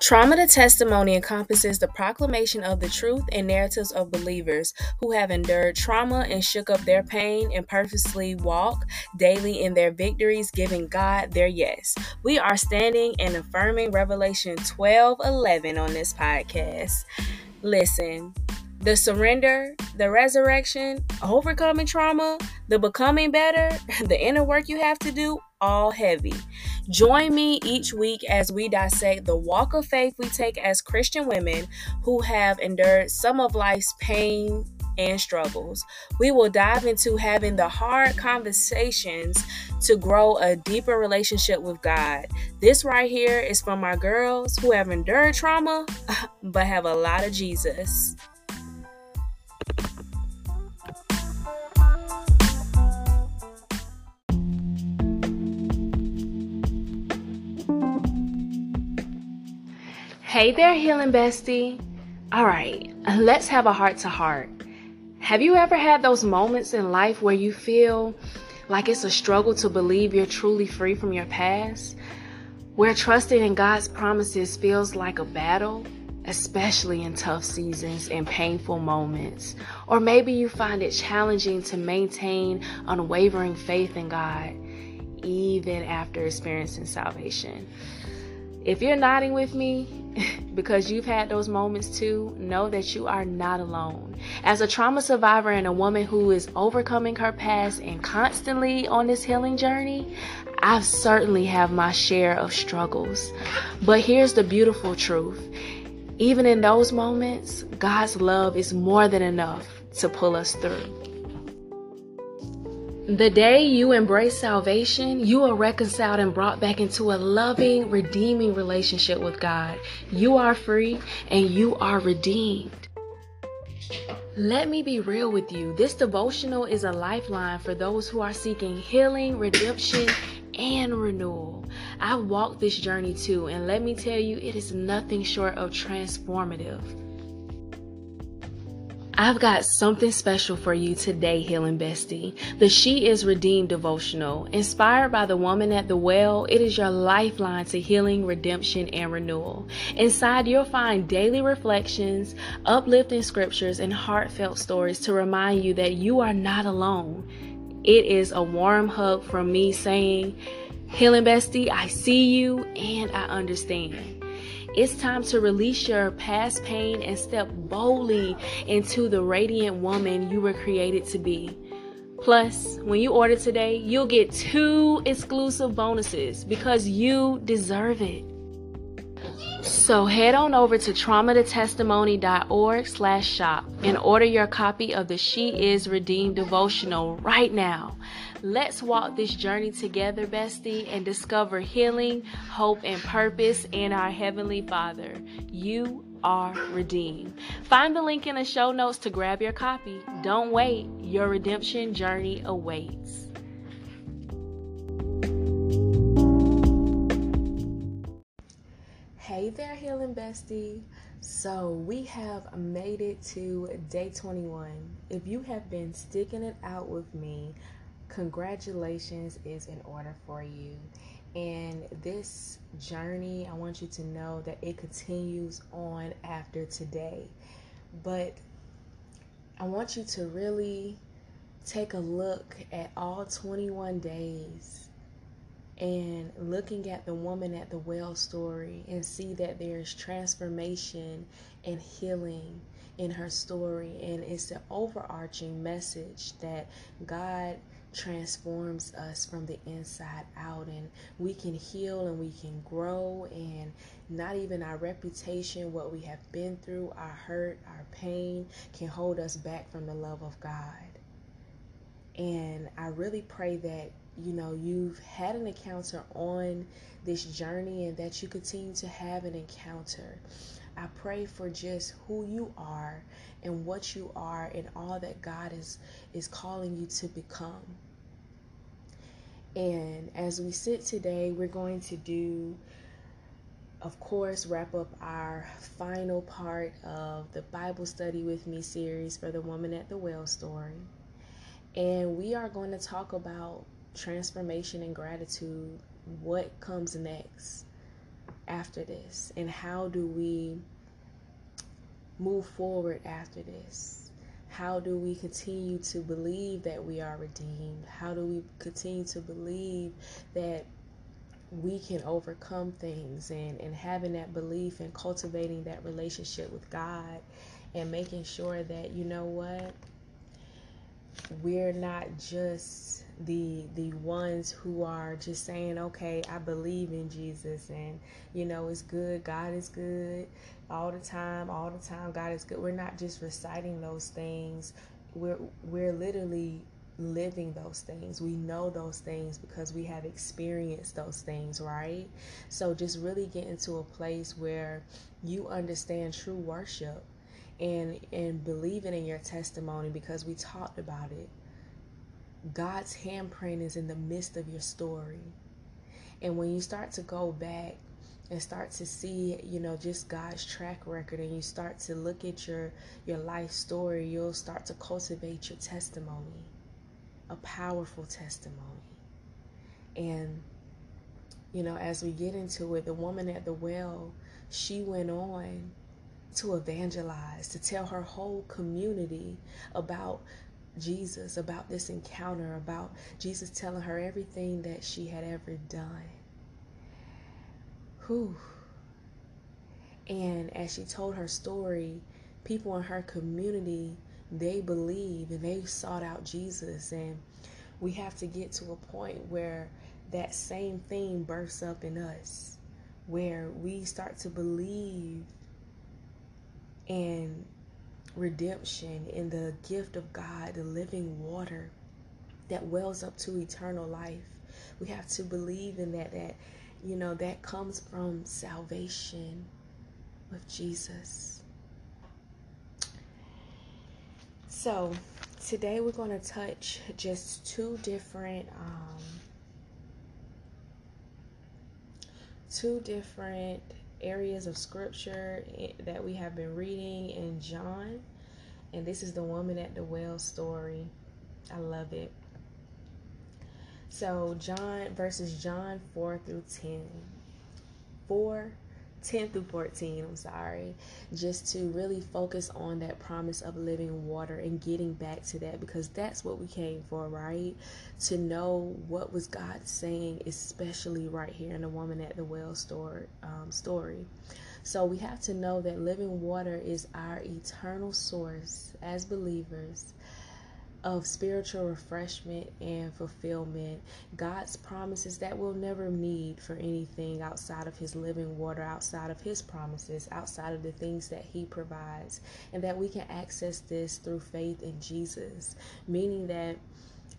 Trauma to Testimony encompasses the proclamation of the truth and narratives of believers who have endured trauma and shook up their pain and purposely walk daily in their victories, giving God their yes. We are standing and affirming Revelation 12 11 on this podcast. Listen, the surrender, the resurrection, overcoming trauma, the becoming better, the inner work you have to do, all heavy. Join me each week as we dissect the walk of faith we take as Christian women who have endured some of life's pain and struggles. We will dive into having the hard conversations to grow a deeper relationship with God. This right here is from my girls who have endured trauma but have a lot of Jesus. Hey there, healing bestie. All right, let's have a heart to heart. Have you ever had those moments in life where you feel like it's a struggle to believe you're truly free from your past? Where trusting in God's promises feels like a battle, especially in tough seasons and painful moments? Or maybe you find it challenging to maintain unwavering faith in God even after experiencing salvation. If you're nodding with me because you've had those moments too, know that you are not alone. As a trauma survivor and a woman who is overcoming her past and constantly on this healing journey, I certainly have my share of struggles. But here's the beautiful truth. Even in those moments, God's love is more than enough to pull us through. The day you embrace salvation, you are reconciled and brought back into a loving, redeeming relationship with God. You are free and you are redeemed. Let me be real with you. This devotional is a lifeline for those who are seeking healing, redemption, and renewal. I've walked this journey too, and let me tell you, it is nothing short of transformative. I've got something special for you today, Healing Bestie. The She is Redeemed devotional. Inspired by the woman at the well, it is your lifeline to healing, redemption, and renewal. Inside, you'll find daily reflections, uplifting scriptures, and heartfelt stories to remind you that you are not alone. It is a warm hug from me saying, Healing Bestie, I see you and I understand. It's time to release your past pain and step boldly into the radiant woman you were created to be. Plus, when you order today, you'll get two exclusive bonuses because you deserve it. So head on over to traumatotestimony.org slash shop and order your copy of the She Is Redeemed devotional right now. Let's walk this journey together, bestie, and discover healing, hope, and purpose in our Heavenly Father. You are redeemed. Find the link in the show notes to grab your copy. Don't wait, your redemption journey awaits. Hey there, healing bestie. So, we have made it to day 21. If you have been sticking it out with me, congratulations is in order for you. And this journey, I want you to know that it continues on after today. But I want you to really take a look at all 21 days and looking at the woman at the well story and see that there's transformation and healing in her story. And it's the overarching message that God transforms us from the inside out and we can heal and we can grow and not even our reputation what we have been through our hurt our pain can hold us back from the love of god. And i really pray that you know you've had an encounter on this journey and that you continue to have an encounter I pray for just who you are and what you are and all that God is is calling you to become. And as we sit today, we're going to do of course wrap up our final part of the Bible study with me series for the woman at the well story. And we are going to talk about transformation and gratitude, what comes next after this? And how do we move forward after this? How do we continue to believe that we are redeemed? How do we continue to believe that we can overcome things and, and having that belief and cultivating that relationship with God and making sure that, you know what, we're not just the the ones who are just saying okay i believe in jesus and you know it's good god is good all the time all the time god is good. We're not just reciting those things. We're we're literally living those things. We know those things because we have experienced those things right? So just really get into a place where you understand true worship and and believing in your testimony because we talked about it God's handprint is in the midst of your story. And when you start to go back and start to see, you know, just God's track record and you start to look at your your life story, you'll start to cultivate your testimony. A powerful testimony. And you know, as we get into it, the woman at the well, she went on to evangelize, to tell her whole community about Jesus, about this encounter, about Jesus telling her everything that she had ever done. Whew. And as she told her story, people in her community, they believed and they sought out Jesus. And we have to get to a point where that same thing bursts up in us, where we start to believe and redemption in the gift of God, the living water that wells up to eternal life. We have to believe in that that you know that comes from salvation with Jesus. So, today we're going to touch just two different um, two different areas of scripture eh, that we have been reading in John. And this is the woman at the well story. I love it. So, John verses John 4 through 10. 4 10 through 14, I'm sorry, just to really focus on that promise of living water and getting back to that because that's what we came for, right? To know what was God saying, especially right here in the woman at the well store um, story. So we have to know that living water is our eternal source as believers of spiritual refreshment and fulfillment. God's promises that we'll never need for anything outside of His living water, outside of His promises, outside of the things that He provides, and that we can access this through faith in Jesus, meaning that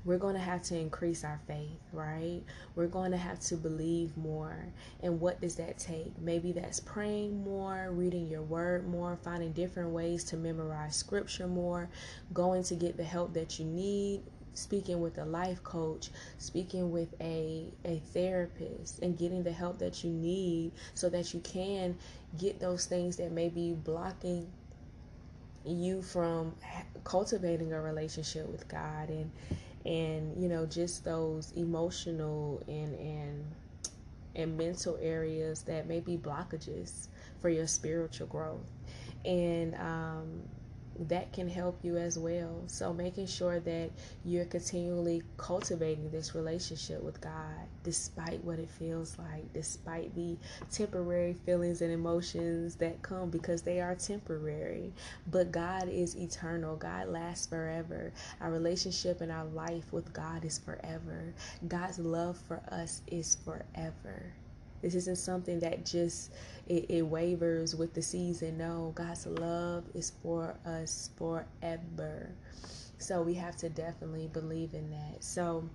we're going to have to increase our faith, right? We're going to have to believe more. And what does that take? Maybe that's praying more, reading your word more, finding different ways to memorize scripture more, going to get the help that you need, speaking with a life coach, speaking with a a therapist and getting the help that you need so that you can get those things that may be blocking you from cultivating a relationship with God and and you know just those emotional and and and mental areas that may be blockages for your spiritual growth. And um, that can help you as well. So, making sure that you're continually cultivating this relationship with God, despite what it feels like, despite the temporary feelings and emotions that come because they are temporary. But God is eternal, God lasts forever. Our relationship and our life with God is forever. God's love for us is forever. This isn't something that just it, it wavers with the season. No, God's love is for us forever. So we have to definitely believe in that. So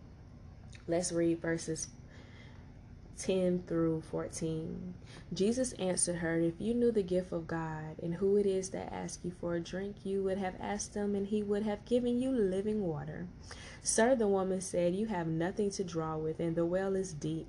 let's read verses 10 through 14. Jesus answered her, If you knew the gift of God and who it is that asks you for a drink, you would have asked him, and he would have given you living water. Sir, the woman said, You have nothing to draw with, and the well is deep.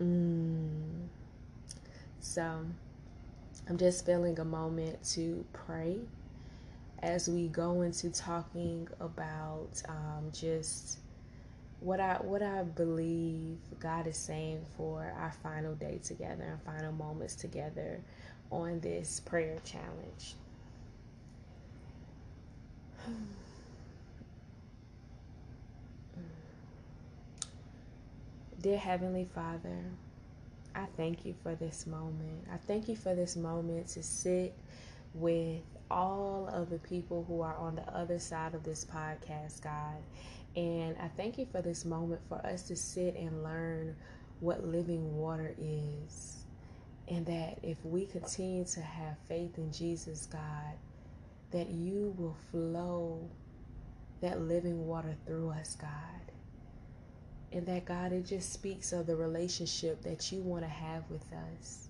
Mm. So, I'm just feeling a moment to pray as we go into talking about um, just what I what I believe God is saying for our final day together and final moments together on this prayer challenge. Dear Heavenly Father, I thank you for this moment. I thank you for this moment to sit with all of the people who are on the other side of this podcast, God, and I thank you for this moment for us to sit and learn what living water is. And that if we continue to have faith in Jesus, God, that you will flow that living water through us, God. And that, God, it just speaks of the relationship that you want to have with us.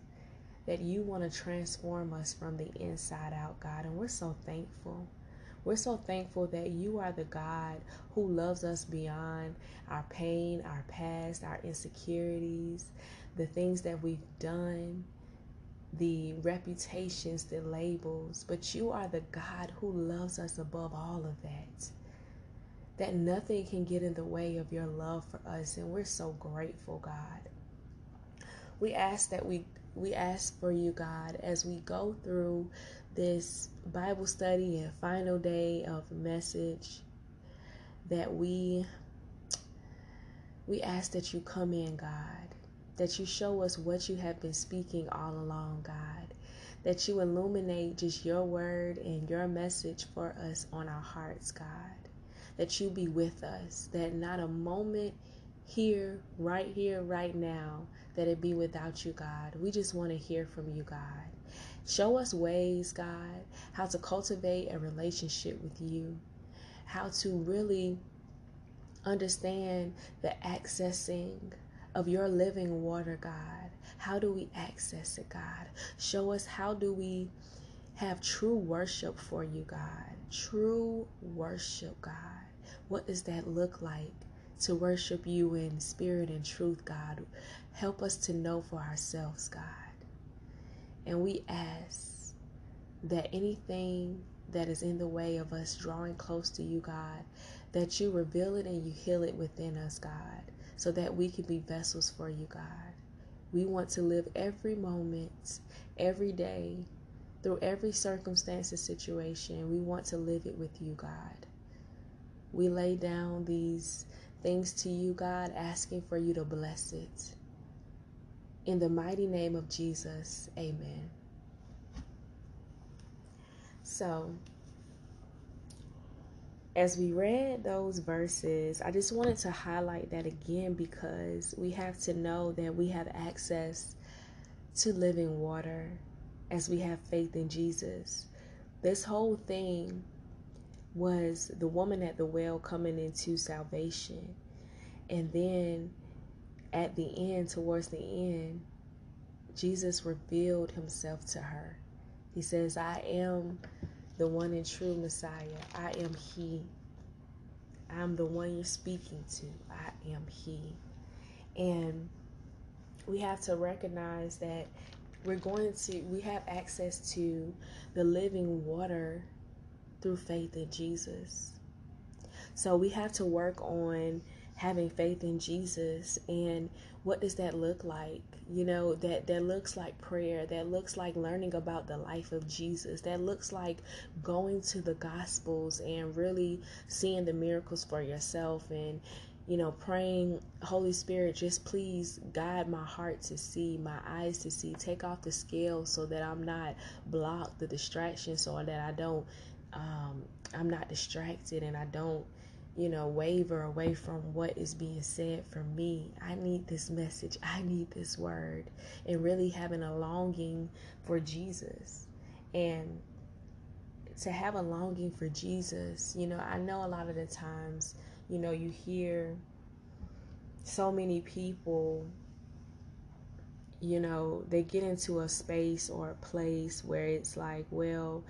That you want to transform us from the inside out, God. And we're so thankful. We're so thankful that you are the God who loves us beyond our pain, our past, our insecurities, the things that we've done, the reputations, the labels. But you are the God who loves us above all of that. That nothing can get in the way of your love for us. And we're so grateful, God. We ask that we we ask for you, God, as we go through this Bible study and final day of message that we we ask that you come in, God, that you show us what you have been speaking all along, God, that you illuminate just your word and your message for us on our hearts, God, that you be with us, that not a moment here, right here, right now, that it be without you, God. We just want to hear from you, God. Show us ways, God, how to cultivate a relationship with you, how to really understand the accessing of your living water, God. How do we access it, God? Show us how do we have true worship for you, God. True worship, God. What does that look like to worship you in spirit and truth, God? Help us to know for ourselves, God. And we ask that anything that is in the way of us drawing close to you, God, that you reveal it and you heal it within us, God, so that we can be vessels for you, God. We want to live every moment, every day, through every circumstance and situation. We want to live it with you, God. We lay down these things to you, God, asking for you to bless it. In the mighty name of Jesus, amen. So, as we read those verses, I just wanted to highlight that again because we have to know that we have access to living water as we have faith in Jesus. This whole thing was the woman at the well coming into salvation. And then at the end, towards the end, Jesus revealed himself to her. He says, I am the one and true Messiah. I am He. I'm the one you're speaking to. I am He. And we have to recognize that we're going to, we have access to the living water through faith in Jesus. So we have to work on having faith in Jesus and what does that look like you know that that looks like prayer that looks like learning about the life of Jesus that looks like going to the gospels and really seeing the miracles for yourself and you know praying holy spirit just please guide my heart to see my eyes to see take off the scales so that i'm not blocked the distractions so that i don't um, i'm not distracted and i don't you know, waver away from what is being said for me. I need this message. I need this word. And really having a longing for Jesus. And to have a longing for Jesus, you know, I know a lot of the times, you know, you hear so many people you know, they get into a space or a place where it's like, well,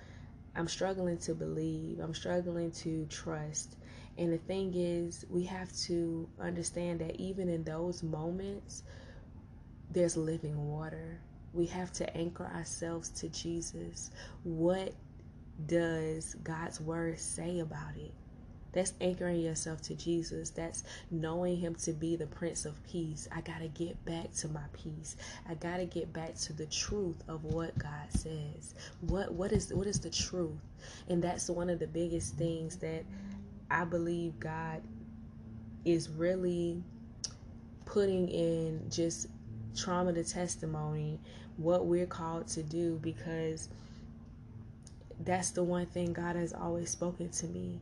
I'm struggling to believe, I'm struggling to trust. And the thing is, we have to understand that even in those moments, there's living water. We have to anchor ourselves to Jesus. What does God's word say about it? That's anchoring yourself to Jesus. That's knowing Him to be the Prince of Peace. I got to get back to my peace. I got to get back to the truth of what God says. What what is what is the truth? And that's one of the biggest things that I believe God is really putting in just trauma to testimony what we're called to do because that's the one thing God has always spoken to me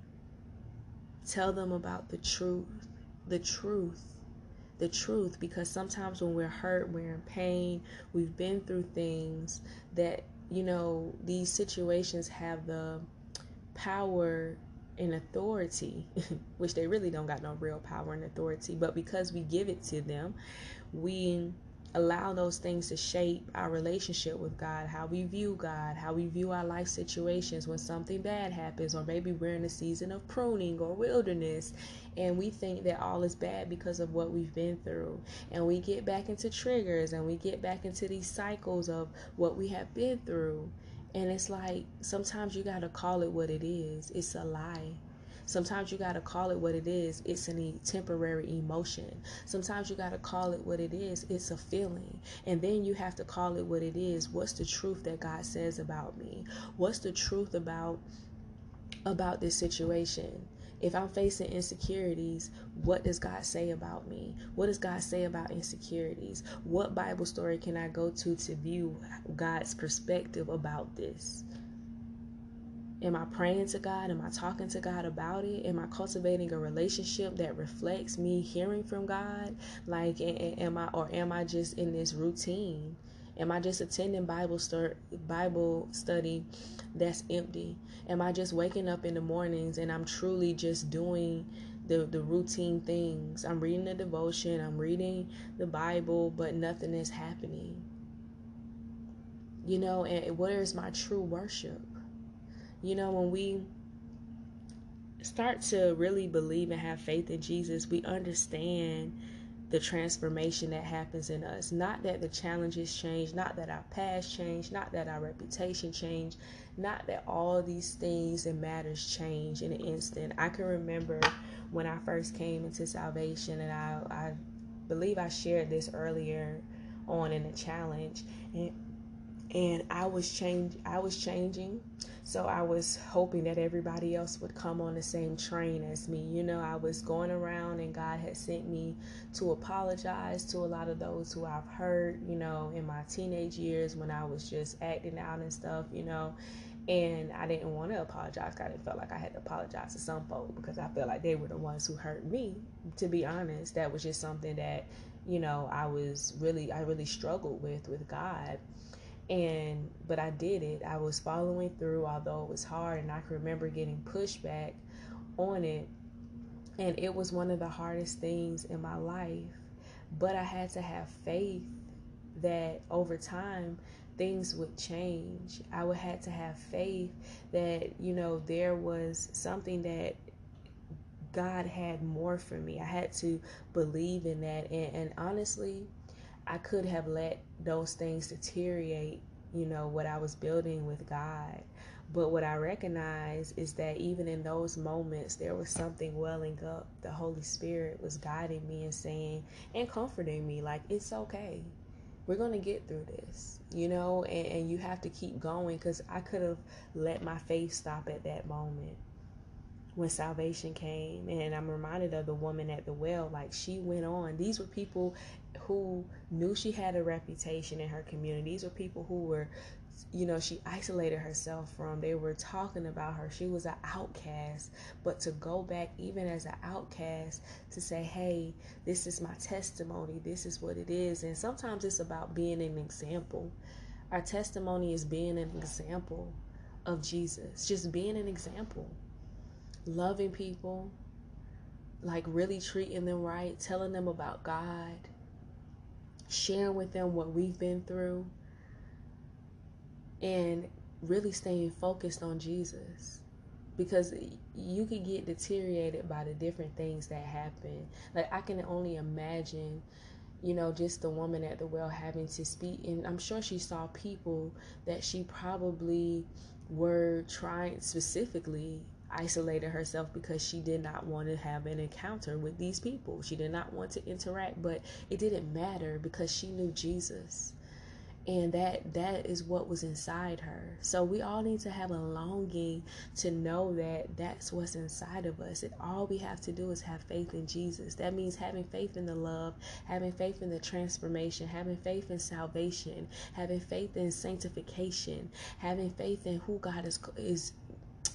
Tell them about the truth, the truth, the truth. Because sometimes when we're hurt, we're in pain, we've been through things that, you know, these situations have the power and authority, which they really don't got no real power and authority, but because we give it to them, we allow those things to shape our relationship with God, how we view God, how we view our life situations when something bad happens, or maybe we're in a season of pruning or wilderness, and we think that all is bad because of what we've been through. And we get back into triggers and we get back into these cycles of what we have been through. And it's like sometimes you got to call it what it is it's a lie. Sometimes you got to call it what it is. It's a temporary emotion. Sometimes you got to call it what it is. It's a feeling. And then you have to call it what it is. What's the truth that God says about me? What's the truth about about this situation? If I'm facing insecurities, what does God say about me? What does God say about insecurities? What Bible story can I go to to view God's perspective about this? Am I praying to God? Am I talking to God about it? Am I cultivating a relationship that reflects me hearing from God? Like, am I, or am I just in this routine? Am I just attending Bible Bible study that's empty? Am I just waking up in the mornings and I'm truly just doing the, the routine things? I'm reading the devotion, I'm reading the Bible, but nothing is happening. You know, and where is my true worship? You know, when we start to really believe and have faith in Jesus, we understand the transformation that happens in us. Not that the challenges change, not that our past change, not that our reputation change, not that all these things and matters change in an instant. I can remember when I first came into salvation, and I, I believe I shared this earlier on in the challenge, and and I was change I was changing so I was hoping that everybody else would come on the same train as me. You know, I was going around and God had sent me to apologize to a lot of those who I've hurt, you know, in my teenage years when I was just acting out and stuff, you know. And I didn't want to apologize. I felt like I had to apologize to some folk because I felt like they were the ones who hurt me. To be honest, that was just something that, you know, I was really, I really struggled with with God and but I did it. I was following through, although it was hard, and I can remember getting pushback on it. And it was one of the hardest things in my life. But I had to have faith that over time things would change. I would have to have faith that, you know, there was something that God had more for me. I had to believe in that. And, and honestly, I could have let those things deteriorate, you know, what I was building with God. But what I recognize is that even in those moments, there was something welling up. The Holy Spirit was guiding me and saying and comforting me, like, it's okay. We're going to get through this, you know, and, and you have to keep going because I could have let my faith stop at that moment when salvation came. And I'm reminded of the woman at the well, like, she went on. These were people who knew she had a reputation in her community. These were people who were, you know, she isolated herself from. They were talking about her. She was an outcast. But to go back, even as an outcast, to say, hey, this is my testimony, this is what it is. And sometimes it's about being an example. Our testimony is being an example of Jesus, just being an example, loving people, like really treating them right, telling them about God, sharing with them what we've been through, and really staying focused on Jesus. Because you could get deteriorated by the different things that happen. Like, I can only imagine, you know, just the woman at the well having to speak. And I'm sure she saw people that she probably were trying specifically isolated herself because she did not want to have an encounter with these people. She did not want to interact, but it didn't matter because she knew Jesus. And that that is what was inside her. So we all need to have a longing to know that that's what's inside of us. And all we have to do is have faith in Jesus. That means having faith in the love, having faith in the transformation, having faith in salvation, having faith in sanctification, having faith in who God is is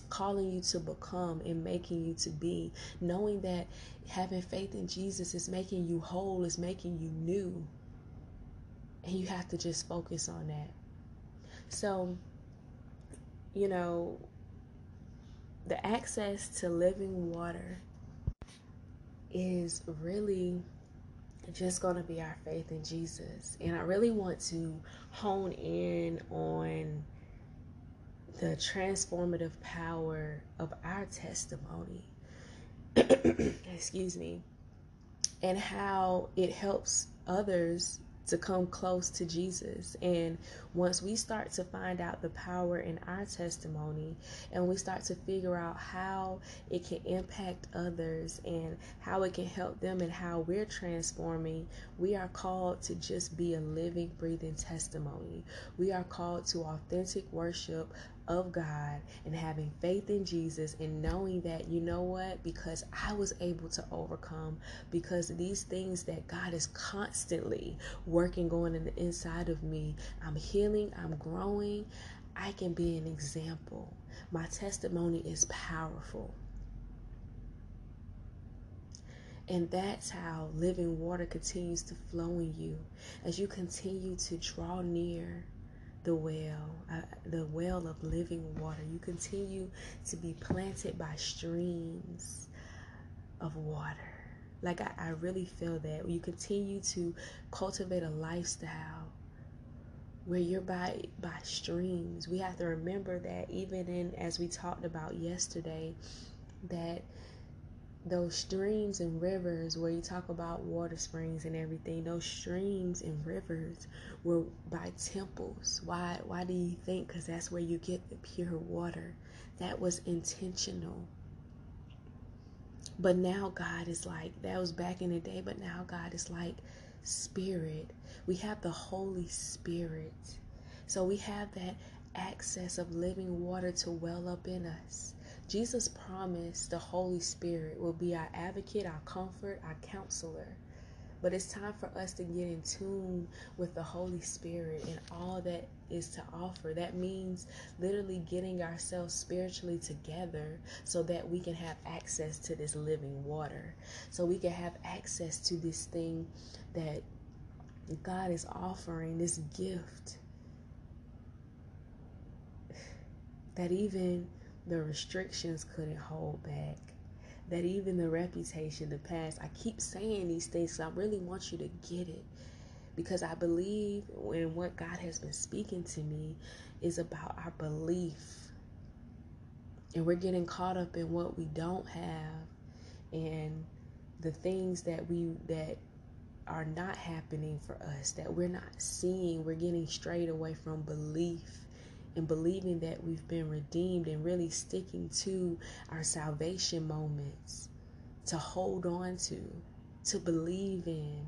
calling you to become and making you to be, knowing that having faith in Jesus is making you whole, is making you new. And you have to just focus on that. So, you know, the access to living water is really just going to be our faith in Jesus. And I really want to hone in on the transformative power of our testimony. Excuse me. And how it helps others to come close to Jesus. And once we start to find out the power in our testimony and we start to figure out how it can impact others and how it can help them and how we're transforming, we are called to just be a living, breathing testimony. We are called to authentic worship of God and having faith in Jesus and knowing that, you know what, because I was able to overcome, because these things that God is constantly working on in the inside of me, I'm healing, I'm growing, I can be an example. My testimony is powerful. And that's how living water continues to flow in you as you continue to draw near the well, uh, the well of living water. You continue to be planted by streams of water. Like I, I really feel that you continue to cultivate a lifestyle where you're by by streams. We have to remember that even in as we talked about yesterday, that those streams and rivers where you talk about water springs and everything those streams and rivers were by temples. Why why do you think? Because that's where you get the pure water. That was intentional. But now god is like that was back in the day but now god is like spirit. We have the holy spirit. So we have that access of living water to well up in us Jesus promised the Holy Spirit will be our advocate, our comfort, our counselor. But it's time for us to get in tune with the Holy Spirit and all that is to offer. That means literally getting ourselves spiritually together so that we can have access to this living water. So we can have access to this thing that God is offering, this gift. That even the restrictions couldn't hold back. That even the reputation, the past, I keep saying these things, I really want you to get it. Because I believe in what God has been speaking to me is about our belief. And we're getting caught up in what we don't have and the things that we that are not happening for us, that we're not seeing. We're getting strayed away from belief and believing that we've been redeemed and really sticking to our salvation moments to hold on to, to believe in.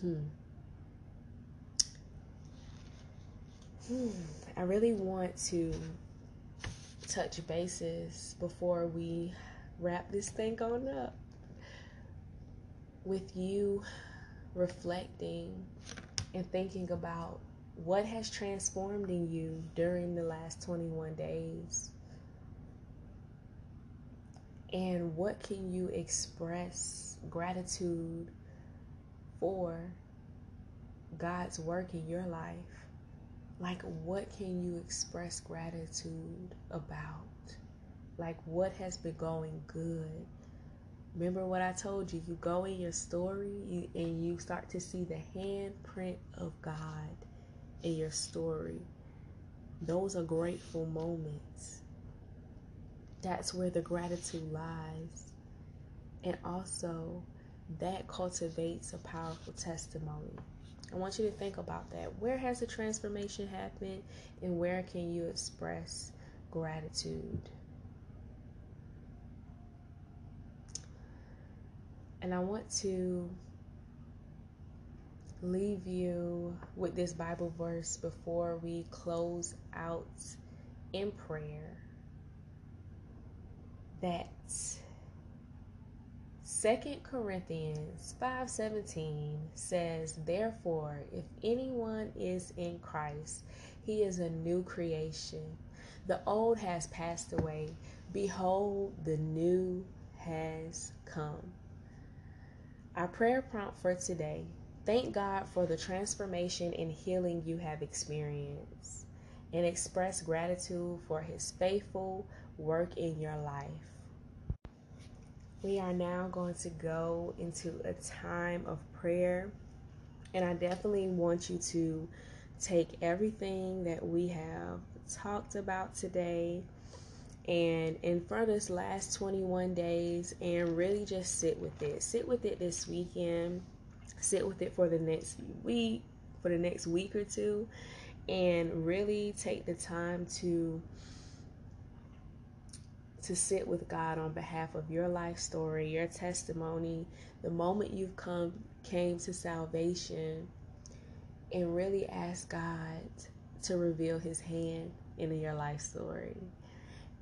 Hmm. Hmm. I really want to touch bases before we wrap this thing on up with you reflecting and thinking about what has transformed in you during the last 21 days? And what can you express gratitude for God's work in your life? Like, what can you express gratitude about Like what has been going good? Remember what I told you? You go in your story and you start to see the handprint of God in your story. Those are grateful moments. That's where the gratitude lies. And also, that cultivates a powerful testimony. I want you to think about that. Where has the transformation happened, and where can you express gratitude? And I want to leave you with this Bible verse before we close out in prayer. That Second Corinthians 5:17 says, "Therefore, if anyone is in Christ, he is a new creation. The old has passed away; behold, the new has come." Our prayer prompt for today Thank God for the transformation and healing you have experienced, and express gratitude for His faithful work in your life. We are now going to go into a time of prayer, and I definitely want you to take everything that we have talked about today and in of this last 21 days and really just sit with it. Sit with it this weekend. Sit with it for the next week, for the next week or two, and really take the time to to sit with God on behalf of your life story, your testimony, the moment you've come came to salvation and really ask God to reveal his hand in your life story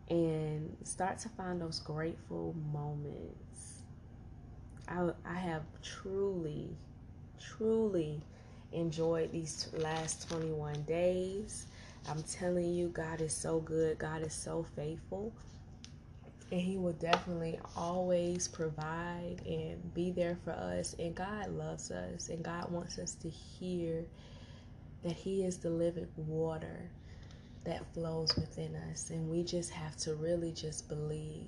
and start to find those grateful moments. I, I have truly, truly enjoyed these last 21 days. I'm telling you, God is so good. God is so faithful. And he will definitely always provide and be there for us. And god loves us. And god wants us to hear that he is the living water that flows within us. And we just have to really just believe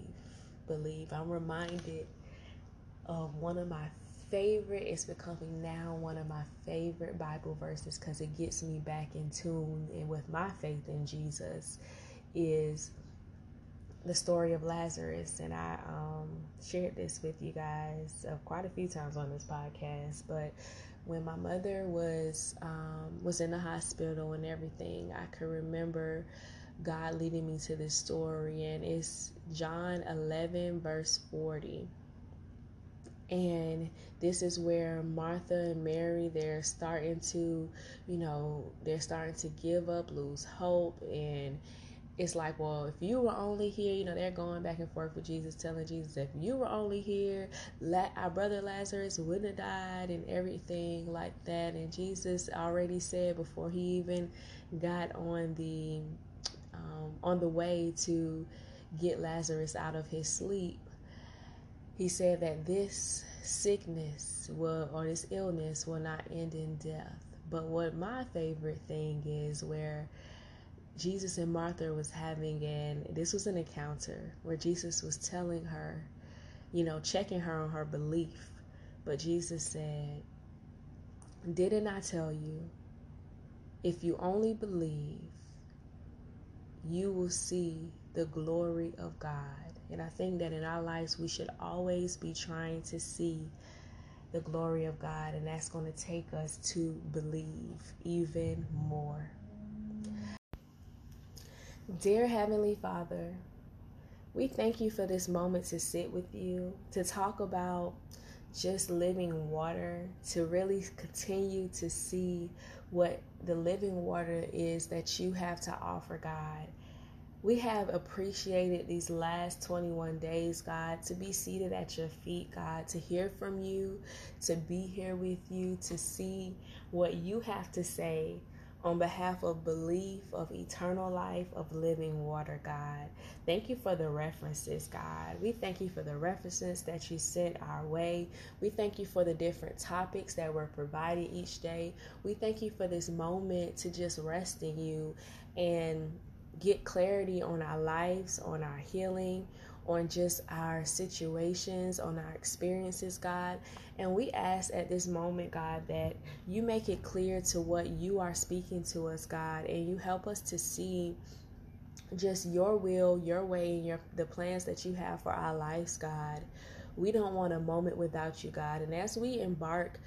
believe. I'm reminded of one of my favorite it's becoming now one of my favorite bible verses because it gets me back in tune and with my faith in jesus is the story of Lazarus, and I um, shared this with you guys uh, quite a few times on this podcast. But when my mother was um, was in the hospital and everything, I could remember God leading me to this story, and it's John 11 verse 40. And this is where Martha and Mary they're starting to, you know, they're starting to give up, lose hope, and it's like, well, if you were only here, you know, they're going back and forth with Jesus, telling Jesus, if you were only here, let our brother Lazarus wouldn't have died and everything like that. And Jesus already said before he even got on the um, on the way to get Lazarus out of his sleep, he said that this sickness will or this illness will not end in death. But what my favorite thing is where Jesus and Martha was having and this was an encounter where Jesus was telling her, you know, checking her on her belief. But Jesus said, Didn't I tell you, if you only believe, you will see the glory of God. And I think that in our lives, we should always be trying to see the glory of God, and that's going to take us to believe even more. Dear Heavenly Father, we thank you for this moment to sit with you, to talk about just living water, to really continue to see what the living water is that you have to offer, God. We have appreciated these last 21 days, God, to be seated at your feet, God, to hear from you, to be here with you, to see what you have to say on behalf of belief, of eternal life, of living water, God. Thank you for the references, God. We thank you for the references that you sent our way. We thank you for the different topics that were provided each day. We thank you for this moment to just rest in you and get clarity on our lives, on our healing, on just our situations, on our experiences, God. And we ask at this moment, God, that you make it clear to what you are speaking to us, God, and you help us to see just your will, your way, and your the plans that you have for our lives, God. We don't want a moment without you, God. And as we embark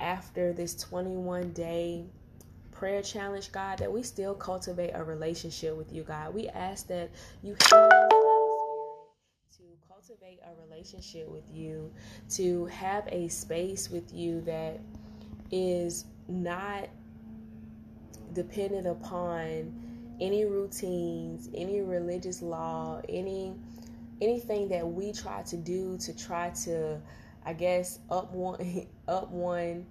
after this 21 day prayer challenge, God, that we still cultivate a relationship with you, God. We ask that you cultivate a relationship with you, to have a space with you that is not dependent upon any routines, any religious law, any anything that we try to do to try to I guess up one up one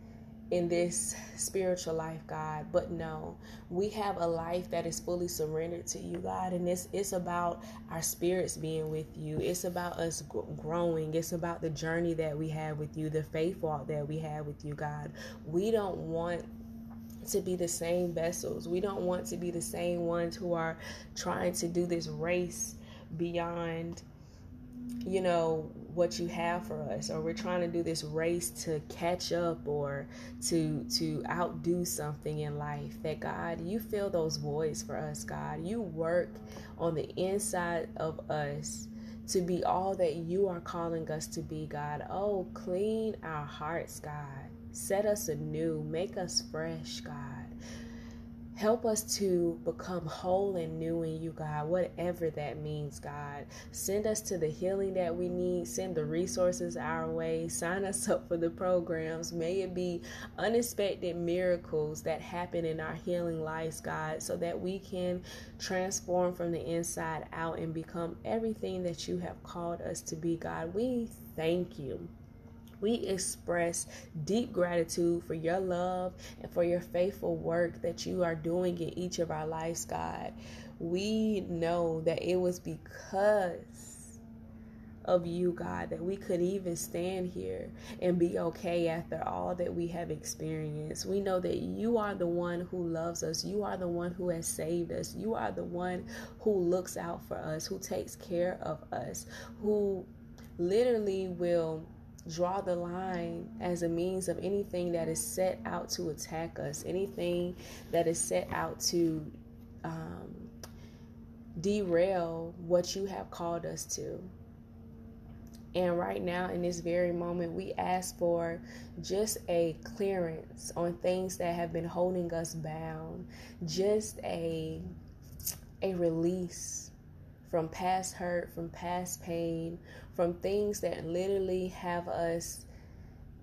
in this spiritual life, God. But no, we have a life that is fully surrendered to you, God. And it's, it's about our spirits being with you. It's about us growing. It's about the journey that we have with you, the faith walk that we have with you, God. We don't want to be the same vessels. We don't want to be the same ones who are trying to do this race beyond you know what you have for us or we're trying to do this race to catch up or to to outdo something in life that god you fill those voids for us god. You work on the inside of us to be all that you are calling us to be god. Oh clean our hearts god. Set us anew. Make us fresh god Help us to become whole and new in you, God, whatever that means, God. Send us to the healing that we need. Send the resources our way. Sign us up for the programs. May it be unexpected miracles that happen in our healing lives, God, so that we can transform from the inside out and become everything that you have called us to be, God. We thank you we express deep gratitude for your love and for your faithful work that you are doing in each of our lives, God. We know that it was because of you, God, that we could even stand here and be okay after all that we have experienced. We know that you are the one who loves us. You are the one who has saved us. You are the one who looks out for us, who takes care of us, who literally will draw the line as a means of anything that is set out to attack us, anything that is set out to um, derail what you have called us to. And right now, in this very moment, we ask for just a clearance on things that have been holding us bound, just a a release from past hurt, from past pain, from things that literally have us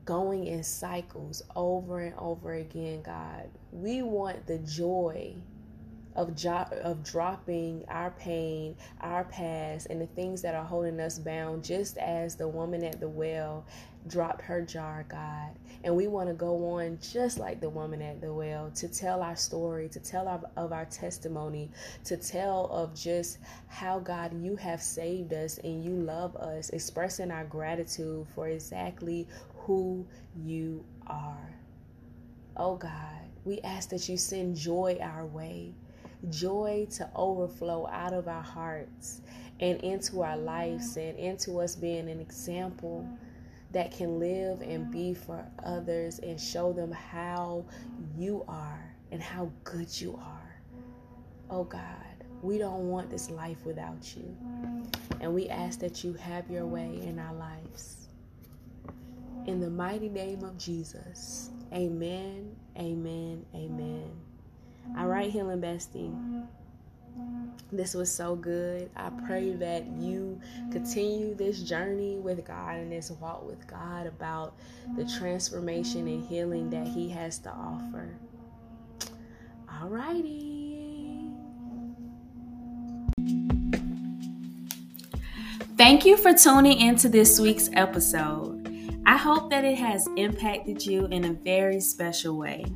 going in cycles over and over again, God. We want the joy of jo- of dropping our pain, our past, and the things that are holding us bound, just as the woman at the well dropped her jar, God. And we want to go on just like the woman at the well to tell our story, to tell our, of our testimony, to tell of just how, God, you have saved us and you love us, expressing our gratitude for exactly who you are. Oh, God, we ask that you send joy our way, joy to overflow out of our hearts and into our lives and into us being an example that can live and be for others and show them how you are and how good you are. Oh God, we don't want this life without you. And we ask that you have your way in our lives. In the mighty name of Jesus, amen, amen, amen. All right, Healing Bestie. This was so good. I pray that you continue this journey with God and this walk with God about the transformation and healing that He has to offer. Alrighty. Thank you for tuning into this week's episode. I hope that it has impacted you in a very special way.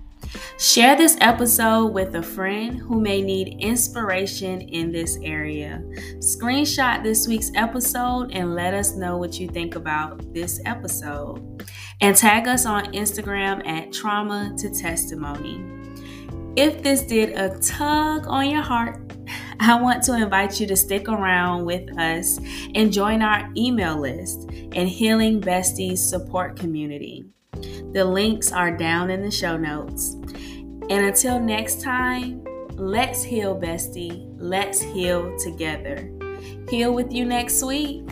Share this episode with a friend who may need inspiration in this area. Screenshot this week's episode and let us know what you think about this episode. And tag us on Instagram at Trauma to Testimony. If this did a tug on your heart, I want to invite you to stick around with us and join our email list and Healing Besties support community. The links are down in the show notes. And until next time, let's heal, bestie. Let's heal together. Heal with you next week.